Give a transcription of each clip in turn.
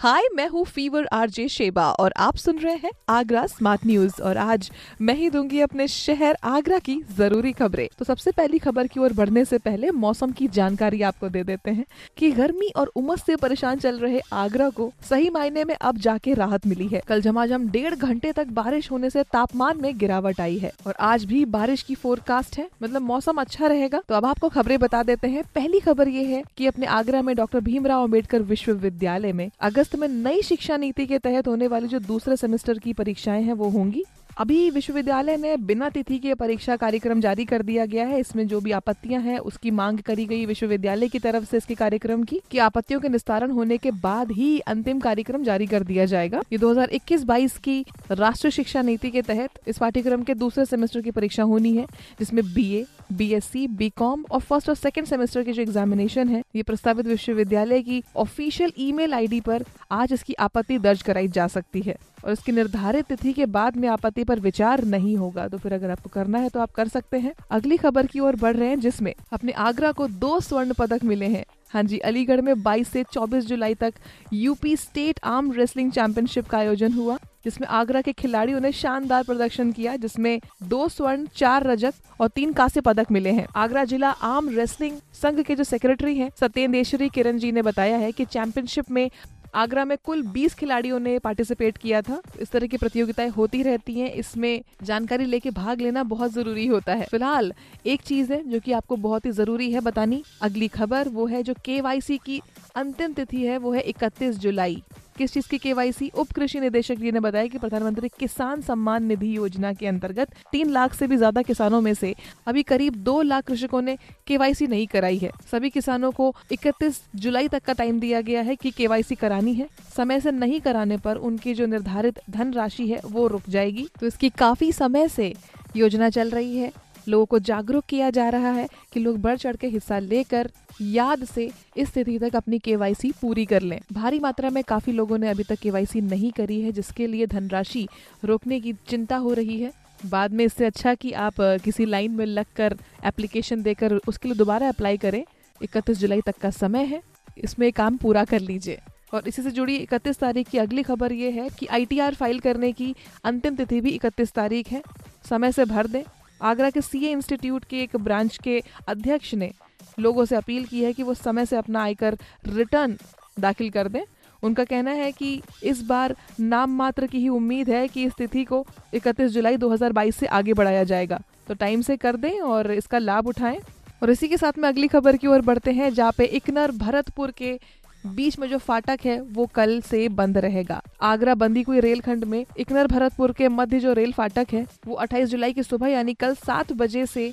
हाय मैं हूँ fever RJ Sheba और आप सुन रहे हैं आगरा स्मार्ट न्यूज़ और आज मैं ही दूँगी अपने शहर आगरा की ज़रूरी खबरें। तो सबसे पहली खबर की ओर बढ़ने से पहले मौसम की जानकारी आपको दे देते हैं कि गर्मी और उमस से परेशान चल रहे आगरा को सही मायने में अब जाके राहत मिली है। कल झमाझम डेढ़ घंटे तक बारिश होने से तापमान में गिरावट आई है और आज भी बारिश की फोरकास्ट है। मतलब मौसम अच्छा रहेगा। तो अब आपको खबरें बता देते हैं। पहली खबर ये है की अपने आगरा में डॉक्टर भीमराव अंबेडकर विश्वविद्यालय में अगस्त अगस्त में नई शिक्षा नीति के तहत होने वाली जो दूसरे सेमेस्टर की परीक्षाएँ हैं, वो होंगी? अभी विश्वविद्यालय ने बिना तिथि के परीक्षा कार्यक्रम जारी कर दिया गया है। इसमें जो भी आपत्तियाँ हैं, उसकी मांग करी गई विश्वविद्यालय की तरफ़ से इसके कार्यक्रम की, कि आपत्तियों के निस्तारण होने के बाद ही अंतिम कार्यक्रम जारी कर दिया जाएगा। ये 2021-22 की राष्ट्रीय शिक्षा नीति के तहत इस पाठ्यक्रम के दूसरे सेमेस्टर की परीक्षा होनी है, जिसमें बी बीएससी बीकॉम और फ़र्स्ट और सेकेंड सेमेस्टर की जो एग्जामिनेशन है, ये प्रस्तावित विश्वविद्यालय की ऑफिशियल ईमेल आईडी पर आज इसकी आपत्ति दर्ज कराई जा सकती है। और इसकी निर्धारित तिथि के बाद में आपत्ति पर विचार नहीं होगा। तो फिर अगर आपको करना है तो आप कर सकते हैं। अगली खबर की ओर बढ़ रहे हैं, जिसमें अपने आगरा को दो स्वर्ण पदक मिले हैं। हाँ जी, अलीगढ़ में 22 से 24 जुलाई तक UP state arm wrestling championship का आयोजन हुआ, जिसमें आगरा के खिलाड़ियों ने शानदार प्रदर्शन किया, जिसमें दो स्वर्ण, चार रजत और तीन कांस्य पदक मिले हैं। आगरा जिला आर्म रेसलिंग संघ के जो सेक्रेटरी हैं, सत्येंद्रेश्वरी किरण जी ने बताया है कि चैंपियनशिप में आगरा में कुल 20 खिलाड़ियों ने पार्टिसिपेट किया था। इस तरह की प्रतियोगिताएँ होती रहती हैं। इसमें जानकारी लेके भाग लेना बहुत ज़रूरी होता है। फ़िलहाल, एक चीज़ है जो कि आपको बहुत ही ज़रूरी है बतानी। अगली खबर वो है जो के की अंतिम तिथि है, वो है इकतीस जुलाई। किस चीज़ की केवाईसी? उप कृषि निदेशक जी ने बताया कि प्रधानमंत्री किसान सम्मान निधि योजना के अंतर्गत तीन लाख से भी ज़्यादा किसानों में से अभी करीब दो लाख कृषकों ने केवाईसी नहीं कराई है। सभी किसानों को 31 जुलाई तक का टाइम दिया गया है कि केवाईसी करानी है। समय से नहीं कराने पर उनकी जो निर्धारित धन राशि है वो रुक जाएगी। तो इसकी काफ़ी समय से योजना चल रही है। लोगों को जागरूक किया जा रहा है कि लोग बढ़ चढ़ के हिस्सा लेकर याद से इस तिथि तक अपनी केवाईसी पूरी कर लें। भारी मात्रा में काफ़ी लोगों ने अभी तक केवाईसी नहीं करी है, जिसके लिए धनराशि रोकने की चिंता हो रही है। बाद में इससे अच्छा कि आप किसी लाइन में लग कर एप्लीकेशन देकर उसके लिए दोबारा अप्लाई करें। इकतीस जुलाई तक का समय है, इसमें काम पूरा कर लीजिए। और इसी से जुड़ी इकतीस तारीख की अगली खबर ये है कि आईटीआर फ़ाइल करने की अंतिम तिथि भी इकतीस तारीख है। समय से भर दें। आगरा के सीए इंस्टीट्यूट के एक ब्रांच के अध्यक्ष ने लोगों से अपील की है कि वो समय से अपना आयकर रिटर्न दाखिल कर दें। उनका कहना है कि इस बार नाम मात्र की ही उम्मीद है कि इस तिथि को 31 जुलाई 2022 से आगे बढ़ाया जाएगा। तो टाइम से कर दें और इसका लाभ उठाएँ। और इसी के साथ में अगली खबर की ओर बढ़ते हैं, जहाँ पे इकनर भरतपुर के बीच में जो फाटक है, वो कल से बंद रहेगा। आगरा बंदी कोई रेलखंड में इकनर भरतपुर के मध्य जो रेल फाटक है, वो 28 जुलाई की सुबह, यानी कल सात बजे से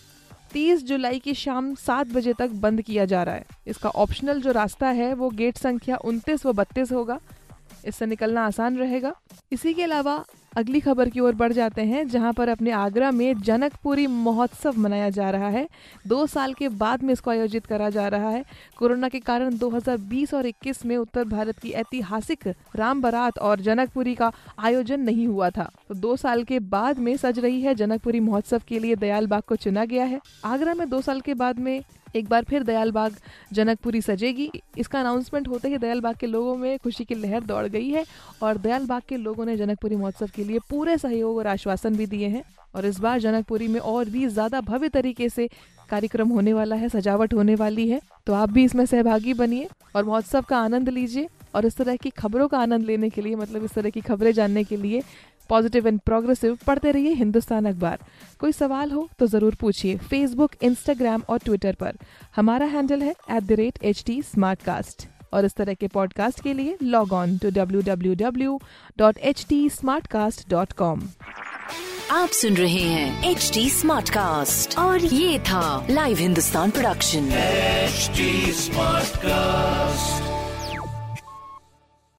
30 जुलाई की शाम सात बजे तक बंद किया जा रहा है। इसका ऑप्शनल जो रास्ता है, वो गेट संख्या उनतीस व बत्तीस होगा। इससे निकलना आसान रहेगा। इसी के अलावा अगली खबर की ओर बढ़ जाते हैं, जहाँ पर अपने आगरा में जनकपुरी महोत्सव मनाया जा रहा है। दो साल के बाद में इसको आयोजित करा जा रहा है। कोरोना के कारण 2020 और 21 में उत्तर भारत की ऐतिहासिक राम बारात और जनकपुरी का आयोजन नहीं हुआ था। तो दो साल के बाद में सज रही है जनकपुरी महोत्सव के लिए दयाल बाग को चुना गया है। आगरा में दो साल के बाद में एक बार फिर दयाल बाग जनकपुरी सजेगी। इसका अनाउंसमेंट होते ही दयाल बाग के लोगों में खुशी की लहर दौड़ गई है और दयाल बाग के लोगों ने जनकपुरी महोत्सव के लिए पूरे सहयोग और आश्वासन भी दिए हैं। और इस बार जनकपुरी में और भी ज़्यादा भव्य तरीके से कार्यक्रम होने वाला है, सजावट होने वाली है। तो आप भी इसमें सहभागी बनिए और महोत्सव का आनंद लीजिए। और इस तरह की खबरों का आनंद लेने के लिए मतलब इस तरह की खबरें जानने के लिए पॉजिटिव एंड प्रोग्रेसिव पढ़ते रहिए हिंदुस्तान अखबार कोई सवाल हो तो ज़रूर पूछिए फेसबुक इंस्टाग्राम और ट्विटर पर हमारा हैंडल है at the rate H T और इस तरह के पॉडकास्ट के लिए log on to W W W dot H T dot com आप सुन रहे हैं एच टी स्मार्ट कास्ट और ये था live Hindustan production HD Smartcast.